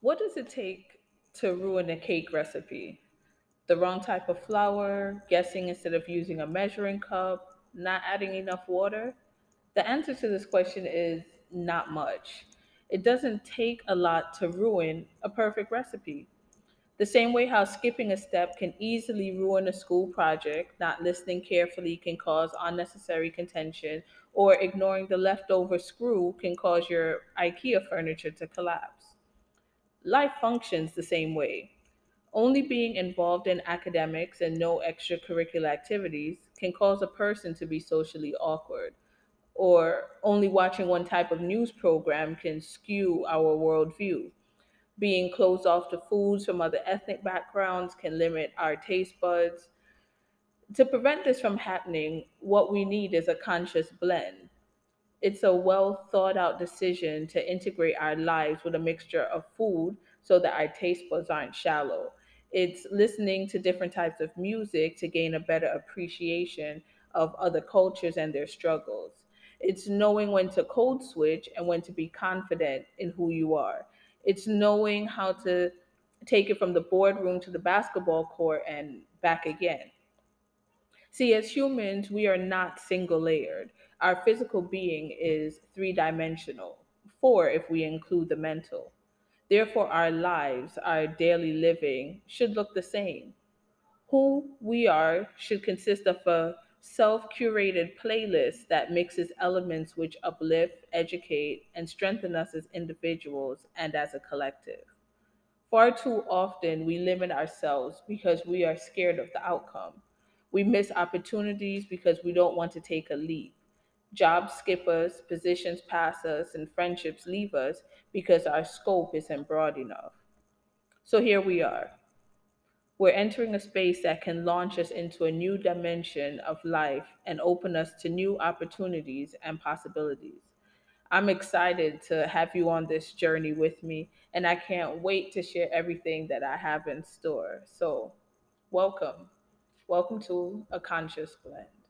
What does it take to ruin a cake recipe? The wrong type of flour, guessing instead of using a measuring cup, not adding enough water? The answer to this question is not much. It doesn't take a lot to ruin a perfect recipe. The same way how skipping a step can easily ruin a school project, not listening carefully can cause unnecessary contention, or ignoring the leftover screw can cause your IKEA furniture to collapse. Life functions the same way. Only being involved in academics and no extracurricular activities can cause a person to be socially awkward, or only watching one type of news program can skew our worldview. Being closed off to foods from other ethnic backgrounds can limit our taste buds. To prevent this from happening, what we need is a conscious blend. It's a well thought out decision to integrate our lives with a mixture of food so that our taste buds aren't shallow. It's listening to different types of music to gain a better appreciation of other cultures and their struggles. It's knowing when to code switch and when to be confident in who you are. It's knowing how to take it from the boardroom to the basketball court and back again. See, as humans, we are not single layered. Our physical being is three dimensional, four if we include the mental. Therefore, our lives, our daily living, should look the same. Who we are should consist of a self curated playlist that mixes elements which uplift, educate, and strengthen us as individuals and as a collective. Far too often, we limit ourselves because we are scared of the outcome. We miss opportunities because we don't want to take a leap. Jobs skip us, positions pass us, and friendships leave us because our scope isn't broad enough. So here we are. We're entering a space that can launch us into a new dimension of life and open us to new opportunities and possibilities. I'm excited to have you on this journey with me, and I can't wait to share everything that I have in store. So, welcome. Welcome to A Conscious Blend.